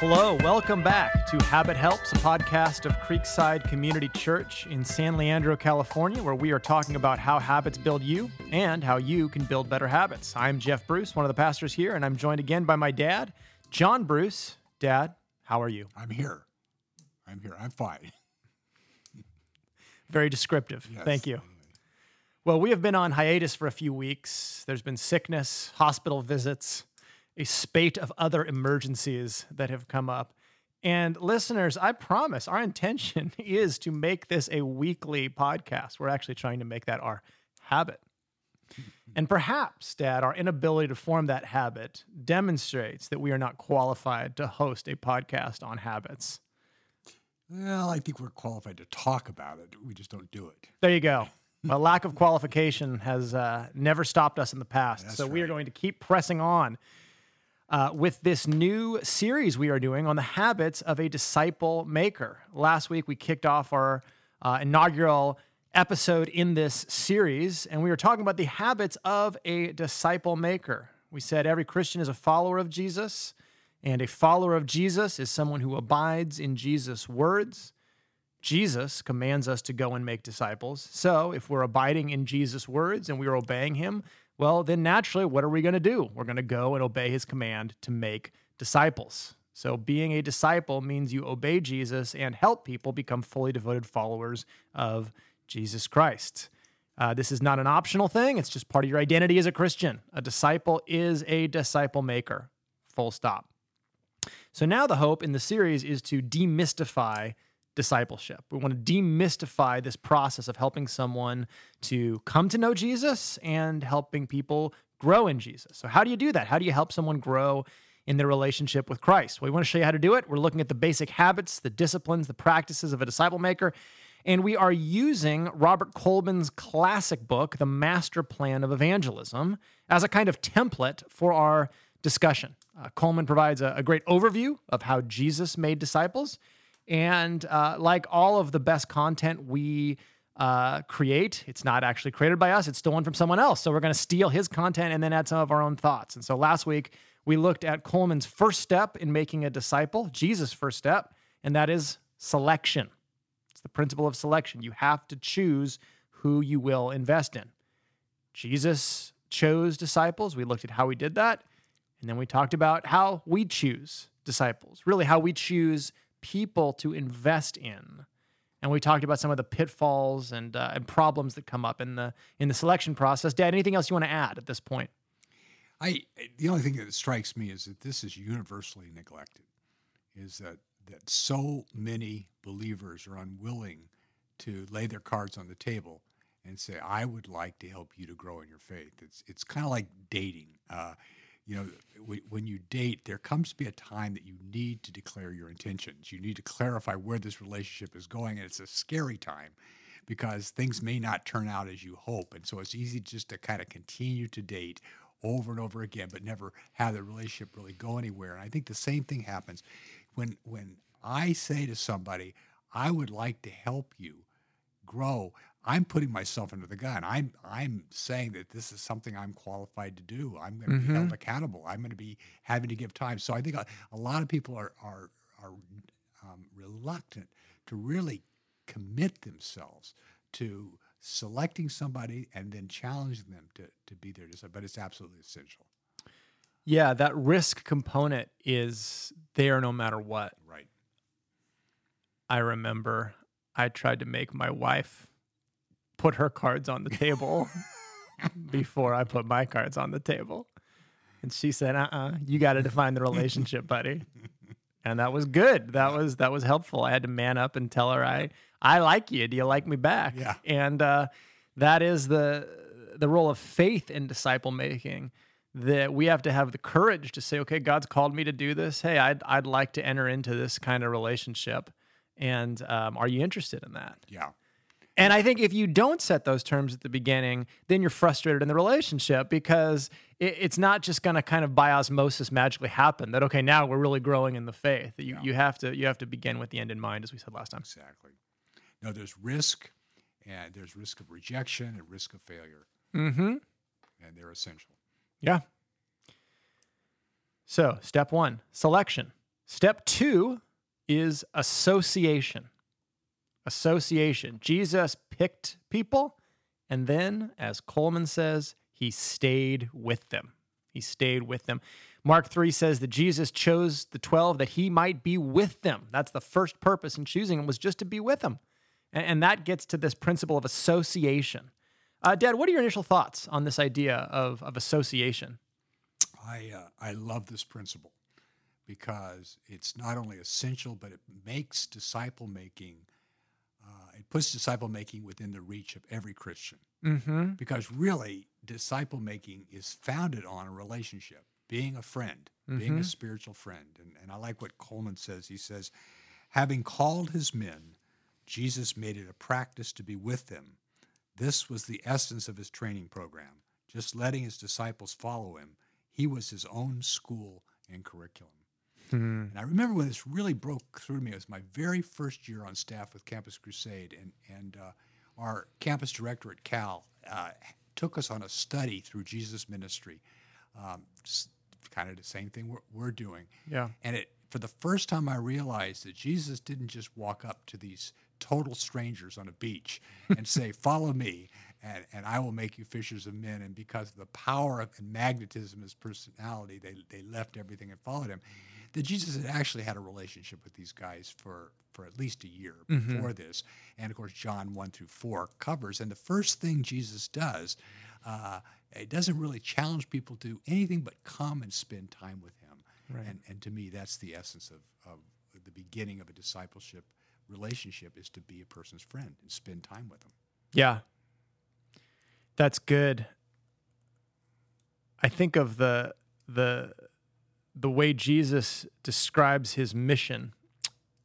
Hello, welcome back to Habit Helps, a podcast of Creekside Community Church in San Leandro, California, where we are talking about how habits build you and how you can build better habits. I'm Jeff Bruce, one of the pastors here, and I'm joined again by my dad, John Bruce. Dad, how are you? I'm here. I'm here. I'm fine. Very descriptive. Yes. Thank you. Well, we have been on hiatus for a few weeks. There's been sickness, hospital visits, a spate of other emergencies that have come up. And listeners, I promise our intention is to make this a weekly podcast. We're actually trying to make that our habit. And perhaps, Dad, our inability to form that habit demonstrates that we are not qualified to host a podcast on habits. Well, I think we're qualified to talk about it. We just don't do it. There you go. A lack of qualification has uh, never stopped us in the past. That's so we are going to keep pressing on uh, with this new series we are doing on the habits of a disciple maker. Last week we kicked off our uh, inaugural episode in this series, and we were talking about the habits of a disciple maker. We said every Christian is a follower of Jesus, and a follower of Jesus is someone who abides in Jesus' words. Jesus commands us to go and make disciples. So, if we're abiding in Jesus' words and we are obeying him, well, then naturally, what are we going to do? We're going to go and obey his command to make disciples. So, being a disciple means you obey Jesus and help people become fully devoted followers of Jesus Christ. Uh, this is not an optional thing, it's just part of your identity as a Christian. A disciple is a disciple maker, full stop. So now the hope in the series is to demystify discipleship. We want to demystify this process of helping someone to come to know Jesus and helping people grow in Jesus. So how do you do that? How do you help someone grow in their relationship with Christ? Well, we want to show you how to do it. We're looking at the basic habits, the disciplines, the practices of a disciple maker. And we are using Robert Coleman's classic book, The Master Plan of Evangelism, as a kind of template for our discussion. Uh, Coleman provides a, a great overview of how Jesus made disciples. And uh, like all of the best content we uh, create, it's not actually created by us, it's stolen from someone else. So we're going to steal his content and then add some of our own thoughts. And so last week, we looked at Coleman's first step in making a disciple, Jesus' first step, and that is selection. It's the principle of selection. You have to choose who you will invest in. Jesus chose disciples. We looked at how he did that. And then we talked about how we choose disciples, really, how we choose people to invest in. And we talked about some of the pitfalls and, uh, and problems that come up in the in the selection process. Dad, anything else you want to add at this point? I the only thing that strikes me is that this is universally neglected. Is that that so many believers are unwilling to lay their cards on the table and say, "I would like to help you to grow in your faith." It's it's kind of like dating. Uh, you know, when you date, there comes to be a time that you need to declare your intentions. You need to clarify where this relationship is going, and it's a scary time because things may not turn out as you hope. And so it's easy just to kind of continue to date over and over again, but never have the relationship really go anywhere. And I think the same thing happens when when I say to somebody, I would like to help you grow. I'm putting myself under the gun. I'm I'm saying that this is something I'm qualified to do. I'm going to be held accountable. I'm going to be having to give time. So I think a, a lot of people are are are um, reluctant to really commit themselves to selecting somebody and then challenging them to to be their disciple. But it's absolutely essential. Yeah, that risk component is there no matter what. Right. I remember I tried to make my wife put her cards on the table before I put my cards on the table. And she said, "Uh, uh you got to define the relationship, buddy." And that was good. That was that was helpful. I had to man up and tell her, "I I like you. Do you like me back?" Yeah. And uh, that is the the role of faith in disciple making. That we have to have the courage to say, "Okay, God's called me to do this. Hey, I'd I'd like to enter into this kind of relationship." And um, are you interested in that? Yeah. And I think if you don't set those terms at the beginning, then you're frustrated in the relationship because it, it's not just going to kind of by osmosis magically happen that okay now we're really growing in the faith. You, Yeah. you have to you have to begin with the end in mind, as we said last time. Exactly. No, there's risk, and there's risk of rejection and risk of failure, Mm-hmm. and they're essential. Yeah. So step one, selection. Step two is association. Association. Jesus picked people, and then, as Coleman says, he stayed with them. He stayed with them. Mark 3 says that Jesus chose the 12 that he might be with them. That's the first purpose in choosing them was just to be with them. And, that gets to this principle of association. Uh, Dad, what are your initial thoughts on this idea of, of association? I, uh, I love this principle because it's not only essential, but it makes disciple making, it puts disciple making within the reach of every Christian. Mm-hmm. Because really, disciple making is founded on a relationship, being a friend, being Mhm. a spiritual friend. And, and I like what Coleman says. He says, having called his men, Jesus made it a practice to be with them. This was the essence of his training program, just letting his disciples follow him. He was his own school and curriculum. Hmm. And I remember when this really broke through to me. It was my very first year on staff with Campus Crusade, and and uh, our campus director at Cal uh, took us on a study through Jesus Ministry, um, kind of the same thing we're, we're doing. Yeah. And it for the first time, I realized that Jesus didn't just walk up to these total strangers on a beach and say, "Follow me." And, and I will make you fishers of men. And because of the power of, and magnetism of his personality, they, they left everything and followed him that Jesus had actually had a relationship with these guys for, for at least a year Mhm. before this. And of course, John 1 through 4 covers. And the first thing Jesus does, uh, it doesn't really challenge people to do anything but come and spend time with him. Right. And, and to me, that's the essence of, of the beginning of a discipleship relationship is to be a person's friend and spend time with them. Yeah. That's good. I think of the the the way Jesus describes his mission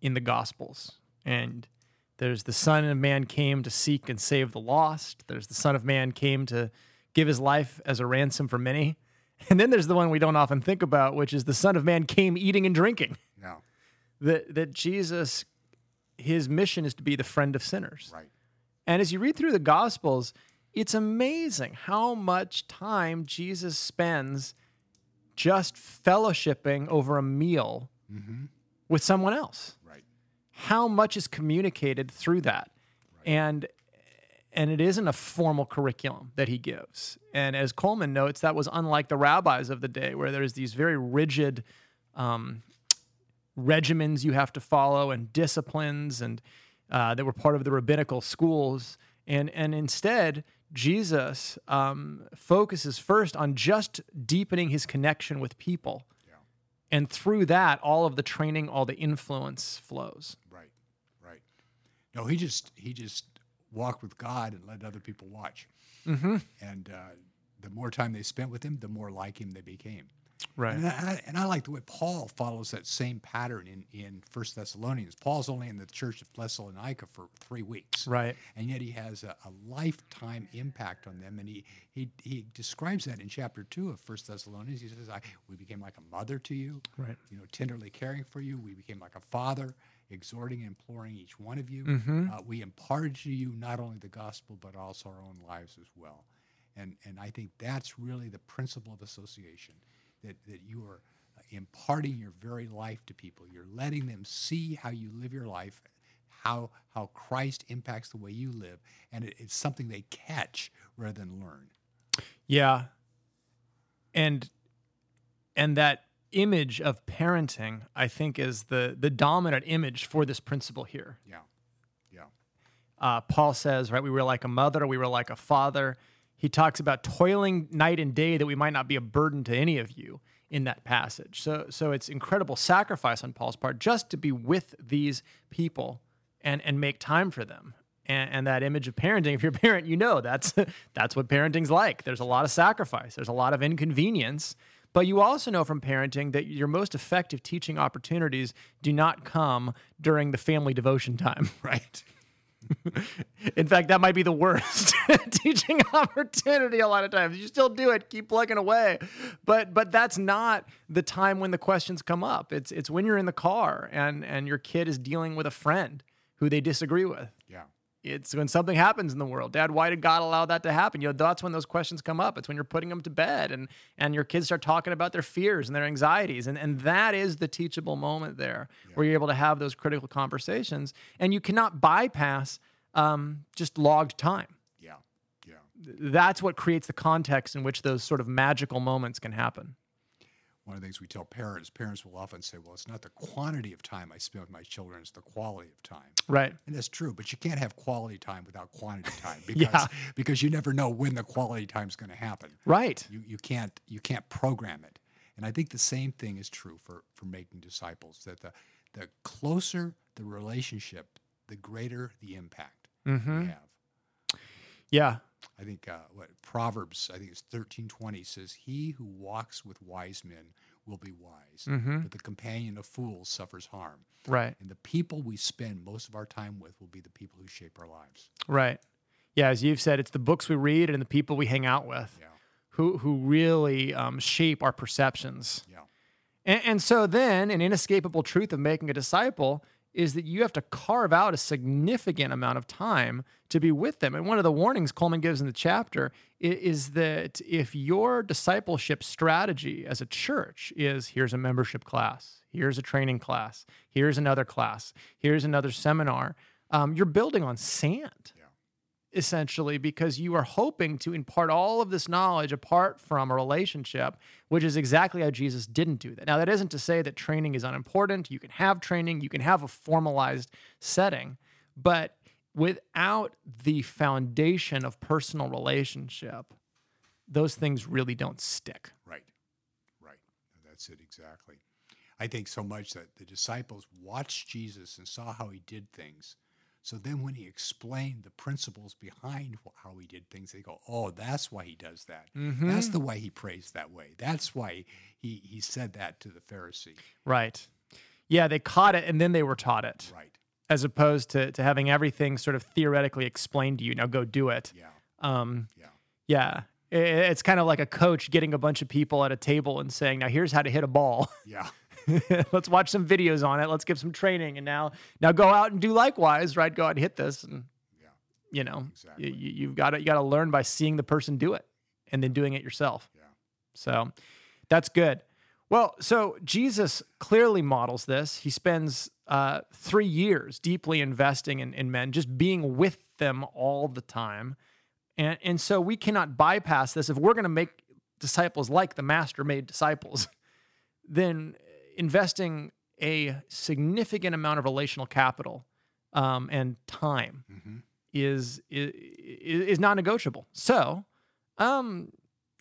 in the gospels. And there's the son of man came to seek and save the lost. There's the son of man came to give his life as a ransom for many. And then there's the one we don't often think about, which is the son of man came eating and drinking. Yeah, That that Jesus his mission is to be the friend of sinners. right. And as you read through the Gospels, it's amazing how much time Jesus spends just fellowshipping over a meal Mm-hmm. with someone else. Right. How much is communicated through that? And and it isn't a formal curriculum that he gives. And as Coleman notes, that was unlike the rabbis of the day, where there's these very rigid um, regimens you have to follow and disciplines and uh, that were part of the rabbinical schools. And, and instead, Jesus um, focuses first on just deepening his connection with people. Yeah. And through that, all of the training, all the influence flows. Right, right. No, he just he just walked with God and let other people watch. Mm-hmm. And uh, the more time they spent with him, the more like him they became. Right. And I, and I like the way Paul follows that same pattern in in First Thessalonians. Paul's only in the church of Thessalonica for three weeks, Right. and yet he has a, a lifetime impact on them. And he he he describes that in chapter two of First Thessalonians. He says, "I we became like a mother to you." Right. you know, tenderly caring for you. We became like a father, exhorting and imploring each one of you. Mhm. Uh, we imparted to you not only the gospel, but also our own lives as well. And, and I think that's really the principle of association that, that you are uh, imparting your very life to people. You're letting them see how you live your life, how, how Christ impacts the way you live. And it, it's something they catch rather than learn. Yeah. And and that image of parenting, I think, is the the dominant image for this principle here. Yeah. Yeah. Uh, Paul says, right, we were like a mother, we were like a father. He talks about toiling night and day that we might not be a burden to any of you in that passage. So, so it's incredible sacrifice on Paul's part just to be with these people and and make time for them. And, and that image of parenting, if you're a parent, you know that's that's what parenting's like. There's a lot of sacrifice. There's a lot of inconvenience. But you also know from parenting that your most effective teaching opportunities do not come during the family devotion time. Right. In fact, that might be the worst teaching opportunity a lot of times. You still do it, keep plugging away. But but that's not the time when the questions come up. It's it's when you're in the car and and your kid is dealing with a friend who they disagree with. Yeah. It's when something happens in the world. Dad, why did God allow that to happen? You know, that's when those questions come up. It's when you're putting them to bed and and your kids start talking about their fears and their anxieties. And and that is the teachable moment there where you're able to have those critical conversations. And you cannot bypass um, just logged time. Yeah. Yeah. That's what creates the context in which those sort of magical moments can happen. One of the things we tell parents, parents will often say, well, it's not the quantity of time I spend with my children, it's the quality of time. Right. And that's true, but you can't have quality time without quantity time because Yeah. because you never know when the quality time is going to happen. Right. You you can't you can't program it. And I think the same thing is true for for making disciples that the the closer the relationship, the greater the impact Mm-hmm. we have. Yeah. I think uh, what Proverbs, I think it's thirteen twenty says, "He who walks with wise men will be wise, Mm-hmm. but the companion of fools suffers harm." Right. And the people we spend most of our time with will be the people who shape our lives. Right. Yeah, as you've said, it's the books we read and the people we hang out with Yeah, who who really um, shape our perceptions. yeah, And, and so then, an inescapable truth of making a disciple is that you have to carve out a significant amount of time to be with them. And one of the warnings Coleman gives in the chapter is that if your discipleship strategy as a church is here's a membership class, here's a training class, here's another class, here's another seminar, um, you're building on sand yeah, essentially because you are hoping to impart all of this knowledge apart from a relationship, which is exactly how Jesus didn't do that. Now, that isn't to say that training is unimportant. You can have training, you can have a formalized setting, but without the foundation of personal relationship, those things really don't stick. right, right. That's it exactly. I think so much that the disciples watched Jesus and saw how he did things. So then, when he explained the principles behind how he did things, they go, "Oh, that's why he does that. That's the way he prays that way. That's why he he said that to the Pharisee." Right. Yeah, they caught it and then they were taught it, Right. as opposed to, to having everything sort of theoretically explained to you. Now go do it. Yeah. Um, Yeah. Yeah. It's kind of like a coach getting a bunch of people at a table and saying, now here's how to hit a ball. Yeah. Let's watch some videos on it. Let's give some training. And now, now go out and do likewise, right? Go out and hit this. And, Yeah. you know, Exactly. you, you've got to, you got to learn by seeing the person do it and then doing it yourself. Yeah. So that's good. Well, so Jesus clearly models this. He spends uh, three years deeply investing in, in men, just being with them all the time. And, and so we cannot bypass this. If we're going to make disciples like the master made disciples, then investing a significant amount of relational capital um, and time hmm is, is is not negotiable. So, um,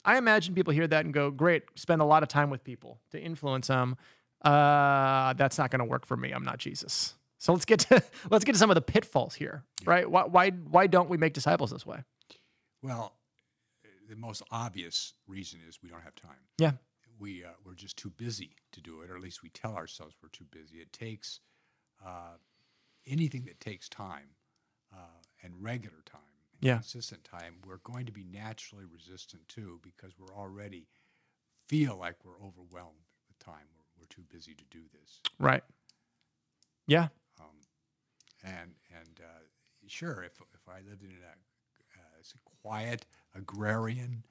I imagine people hear that and go, "Great, spend a lot of time with people to influence them." Uh, that's not going to work for me. I'm not Jesus. So let's get to let's get to some of the pitfalls here, right? Why why why don't we make disciples this way? Well, the most obvious reason is we don't have time. Yeah. We uh, we're just too busy to do it, or at least we tell ourselves we're too busy. It takes uh, anything that takes time uh, and regular time, and Yeah. consistent time. We're going to be naturally resistant to because we're already feel like we're overwhelmed with time. We're, we're too busy to do this. Right. Yeah. Um, and and uh, sure, if if I lived in a, uh, quiet agrarian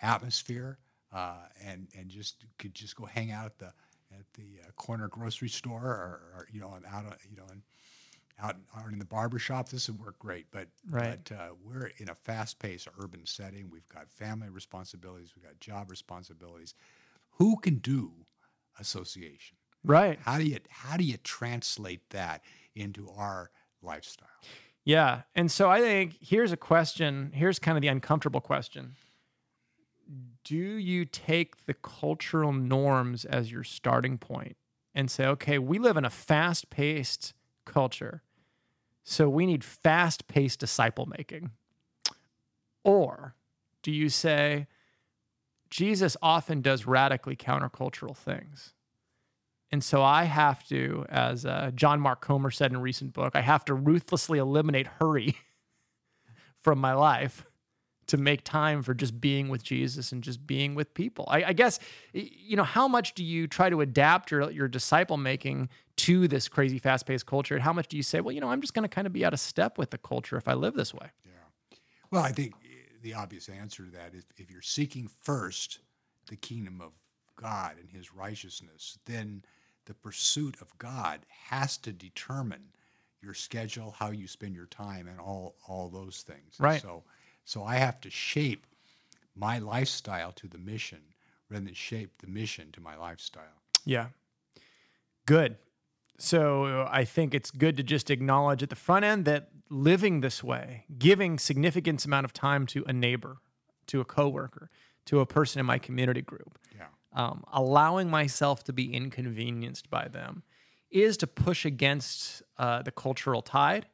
atmosphere uh, and and just could just go hang out at the at the uh, corner grocery store or, or you know and out you know and out out in the barber shop, this would work great. But Right. but uh, we're in a fast-paced urban setting. We've got family responsibilities. We've got job responsibilities. Who can do association? Right. How do you how do you translate that into our lifestyle? Yeah. And so I think here's a question. Here's kind of the uncomfortable question. Do you take the cultural norms as your starting point and say, okay, we live in a fast paced culture. So we need fast paced disciple making? Or do you say, Jesus often does radically countercultural things? And so I have to, as uh, John Mark Comer said in a recent book, I have to ruthlessly eliminate hurry from my life to make time for just being with Jesus and just being with people. I, I guess, you know, how much do you try to adapt your, your disciple making to this crazy fast paced culture? And how much do you say, well, you know, I'm just going to kind of be out of step with the culture if I live this way? Yeah. Well, I think eh, the obvious answer to that is if you're seeking first the kingdom of God and his righteousness, then the pursuit of God has to determine your schedule, how you spend your time, and all all those things. And Right. So, so I have to shape my lifestyle to the mission rather than shape the mission to my lifestyle. Yeah. Good. So I think it's good to just acknowledge at the front end that living this way, giving significant amount of time to a neighbor, to a coworker, to a person in my community group, Yeah. um, allowing myself to be inconvenienced by them, is to push against uh, the cultural tide,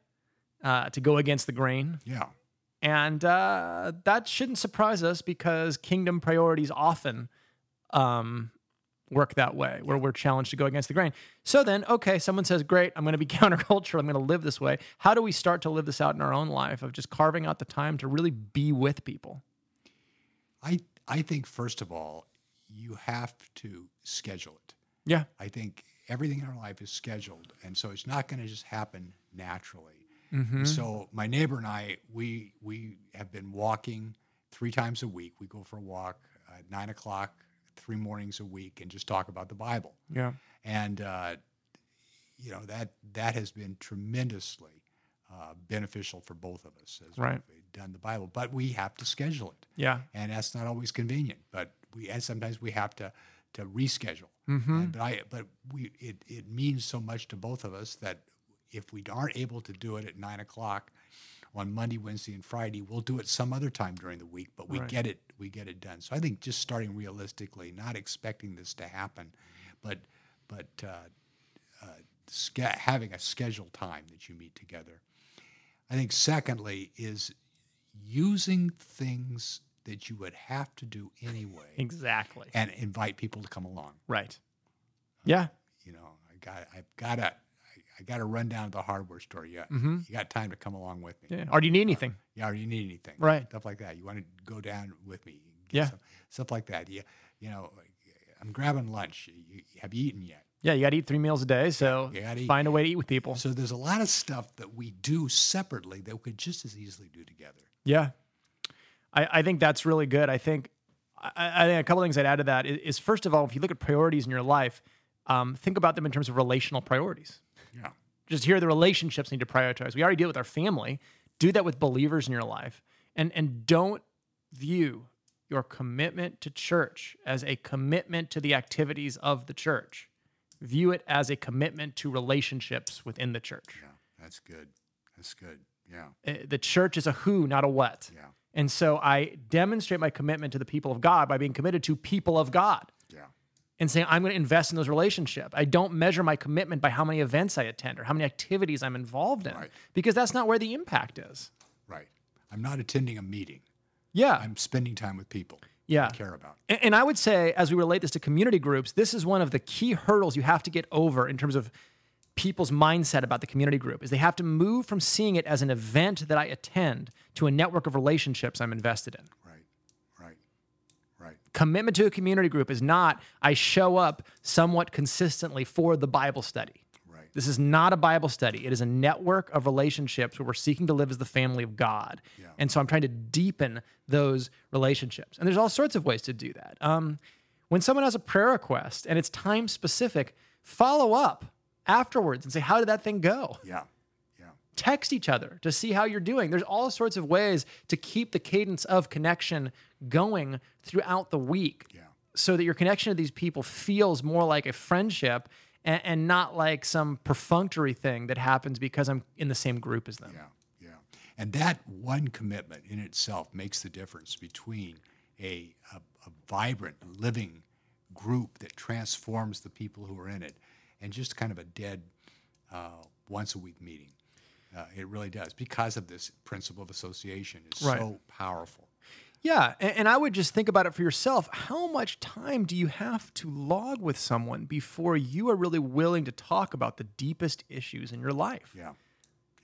uh, to go against the grain, Yeah. And uh, that shouldn't surprise us because kingdom priorities often um, work that way, where we're challenged to go against the grain. So then, okay, someone says, Great, I'm going to be countercultural. I'm going to live this way. How do we start to live this out in our own life of just carving out the time to really be with people? I I think first of all, you have to schedule it. Yeah. I think everything in our life is scheduled, and so it's not going to just happen naturally. Mm-hmm. So my neighbor and I, we we have been walking three times a week. We go for a walk at nine o'clock, three mornings a week, and just talk about the Bible. Yeah. And uh, you know that that has been tremendously uh, beneficial for both of us as Right. we've done the Bible. But we have to schedule it Yeah. and that's not always convenient. But we and sometimes we have to to reschedule. Mm-hmm. And, but I but we it it means so much to both of us that if we aren't able to do it at nine o'clock on Monday, Wednesday, and Friday, we'll do it some other time during the week. But we Right. get it we get it done. So I think just starting realistically, not expecting this to happen, but but uh, uh, ske- having a scheduled time that you meet together. I think secondly is using things that you would have to do anyway Exactly. and invite people to come along. Right. Yeah. You know, I got I've got to I got to run down to the hardware store. Yeah, Mhm. you got time to come along with me. Yeah. Or do you need anything? Yeah, or you need anything, Right. Stuff like that. You want to go down with me? Yeah. some- stuff like that. Yeah, you know, I'm grabbing lunch. You, have you eaten yet? Yeah. You got to eat three meals a day. So You find a way to eat with people. So there's a lot of stuff that we do separately that we could just as easily do together. Yeah. I, I think that's really good. I think I, I think a couple things I'd add to that is, is first of all, if you look at priorities in your life, um, think about them in terms of relational priorities. Just here, the relationships need to prioritize. We already deal with our family. Do that with believers in your life, and and don't view your commitment to church as a commitment to the activities of the church. View it as a commitment to relationships within the church. Yeah. That's good. That's good. Yeah. Uh, The church is a who, not a what. Yeah. And so I demonstrate my commitment to the people of God by being committed to people of God Yeah. And saying, I'm going to invest in those relationships. I don't measure my commitment by how many events I attend or how many activities I'm involved in Right. because that's not where the impact is. Right. I'm not attending a meeting. Yeah. I'm spending time with people yeah. I care about. And, and I would say, as we relate this to community groups, this is one of the key hurdles you have to get over in terms of people's mindset about the community group is they have to move from seeing it as an event that I attend to a network of relationships I'm invested in. Right. Commitment to a community group is not I show up somewhat consistently for the Bible study. Right. This is not a Bible study. It is a network of relationships where we're seeking to live as the family of God. Yeah. And so I'm trying to deepen those relationships. And there's all sorts of ways to do that. Um, when someone has a prayer request and it's time specific, follow up afterwards and say, How did that thing go? Yeah. Text each other to see how you're doing. There's all sorts of ways to keep the cadence of connection going throughout the week Yeah. so that your connection to these people feels more like a friendship and, and not like some perfunctory thing that happens because I'm in the same group as them. Yeah. Yeah. And that one commitment in itself makes the difference between a, a, a vibrant, living group that transforms the people who are in it and just kind of a dead uh, once a week meeting. Uh, it really does because of this principle of association is Right. so powerful. Yeah, and, and I would just think about it for yourself. How much time do you have to log with someone before you are really willing to talk about the deepest issues in your life? Yeah.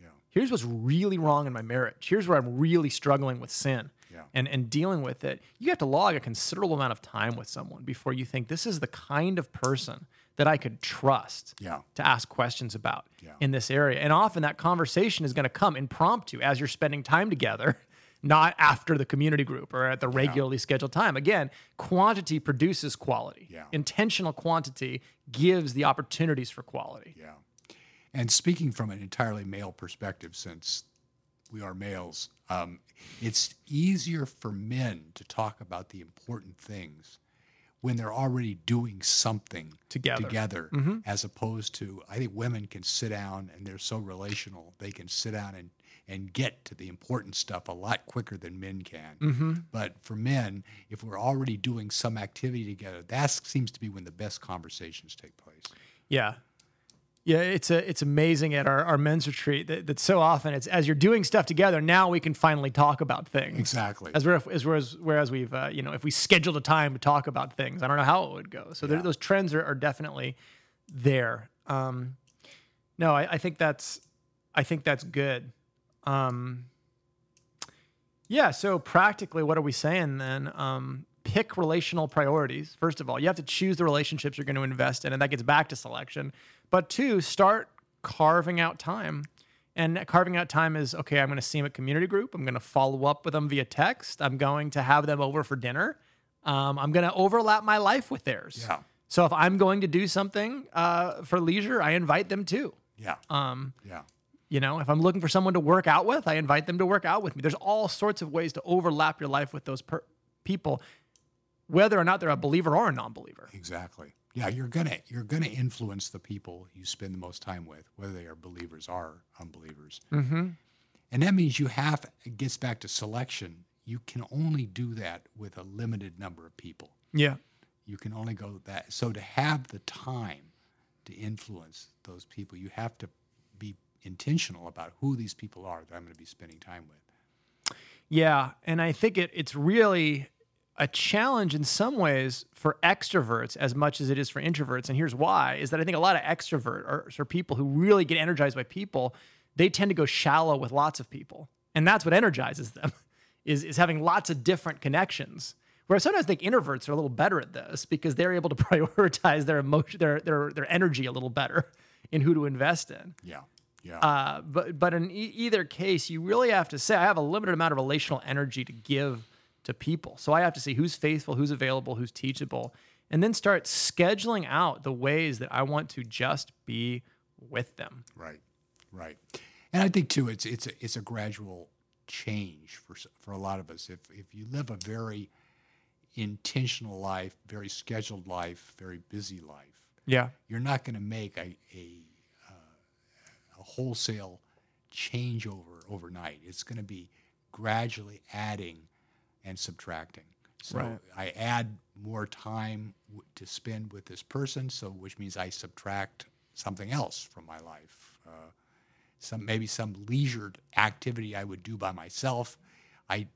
Yeah. Here's what's really wrong in my marriage. Here's where I'm really struggling with sin. Yeah. and and dealing with it, you have to log a considerable amount of time with someone before you think this is the kind of person that I could trust Yeah. to ask questions about Yeah. in this area. And often that conversation is going to come impromptu as you're spending time together, not after the community group or at the regularly scheduled time. Again, quantity produces quality. Yeah. Intentional quantity gives the opportunities for quality. Yeah. And speaking from an entirely male perspective, since we are males, um, it's easier for men to talk about the important things when they're already doing something Together. together mm-hmm. as opposed to I think women can sit down and they're so relational they can sit down and and get to the important stuff a lot quicker than men can. Mm-hmm. But for men, if we're already doing some activity together, that seems to be when the best conversations take place. Yeah. Yeah, it's a it's amazing at our, our men's retreat that, that so often it's as you're doing stuff together, now we can finally talk about things. Exactly. As we're, as whereas, whereas we've, uh, you know, if we scheduled a time to talk about things, I don't know how it would go. So there, those trends are, are definitely there. Um, no, I, I think that's, I think that's good. Um, yeah. So practically, what are we saying then? Um, pick relational priorities. First of all, you have to choose the relationships you're going to invest in, and that gets back to selection. But two, start carving out time. And carving out time is okay, I'm going to see them at community group. I'm going to follow up with them via text. I'm going to have them over for dinner. Um, I'm going to overlap my life with theirs. Yeah. So if I'm going to do something uh, for leisure, I invite them too. Yeah. Um, yeah. you know, if I'm looking for someone to work out with, I invite them to work out with me. There's all sorts of ways to overlap your life with those per- people, whether or not they're a believer or a non-believer. Exactly. Yeah, you're gonna you're gonna influence the people you spend the most time with, whether they are believers or unbelievers. Mm-hmm. And that means you have it gets back to selection. You can only do that with a limited number of people. Yeah. You can only go that. So to have the time to influence those people, you have to be intentional about who these people are that I'm going to be spending time with. Yeah, and I think it it's really a challenge in some ways for extroverts as much as it is for introverts. And here's why: is that I think a lot of extroverts or, people who really get energized by people, they tend to go shallow with lots of people, and that's what energizes them, is is having lots of different connections. Whereas sometimes I think introverts are a little better at this because they're able to prioritize their emotion, their their their energy a little better in who to invest in. Yeah. Yeah. Uh, but but in e- either case, you really have to say I have a limited amount of relational energy to give to people. So I have to see who's faithful, who's available, who's teachable, and then start scheduling out the ways that I want to just be with them. Right, right. And I think too, it's it's a, it's a gradual change for for a lot of us. If if you live a very intentional life, very scheduled life, very busy life, Yeah. you're not going to make a a, uh, a wholesale changeover overnight. It's going to be gradually adding and subtracting. So Right. I add more time w- to spend with this person, so which means I subtract something else from my life. Uh, some maybe some leisured activity I would do by myself. I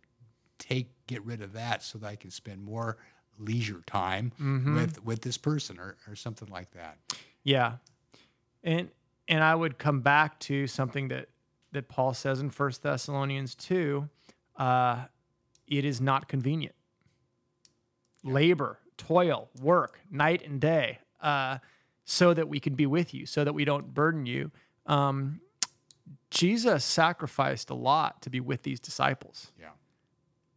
take get rid of that so that I can spend more leisure time with with this person or, or something like that. Yeah. And and I would come back to something that that Paul says in First Thessalonians 2, uh, it is not convenient. Labor, toil, work, night and day, uh, so that we can be with you, so that we don't burden you. Um, Jesus sacrificed a lot to be with these disciples. Yeah.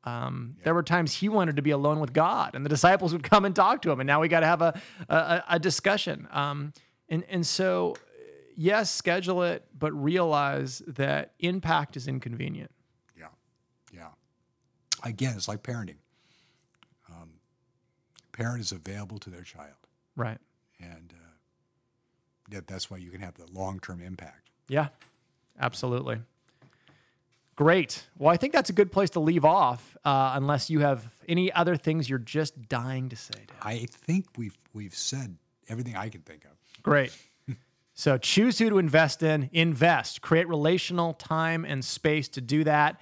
Um, There were times he wanted to be alone with God, and the disciples would come and talk to him, and now we got to have a, a a discussion. Um, and and so, yes, schedule it, but realize that impact is inconvenient. Again, it's like parenting. Um, parent is available to their child, Right? and uh, that, that's why you can have the long term impact. Yeah, absolutely. Great. Well, I think that's a good place to leave off, uh, unless you have any other things you're just dying to say. Dan. I think we've we've said everything I can think of. Great. So choose who to invest in, invest, create relational time and space to do that.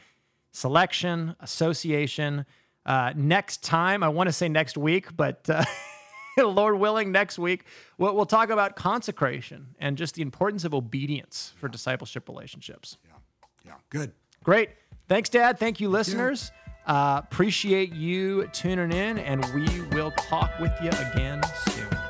Selection, association. Uh, next time, I want to say next week, but uh, Lord willing, next week, we'll, we'll talk about consecration and just the importance of obedience for discipleship relationships. Yeah, yeah. Good. Great. Thanks, Dad. Thank you, listeners. Uh, appreciate you tuning in, and we will talk with you again soon.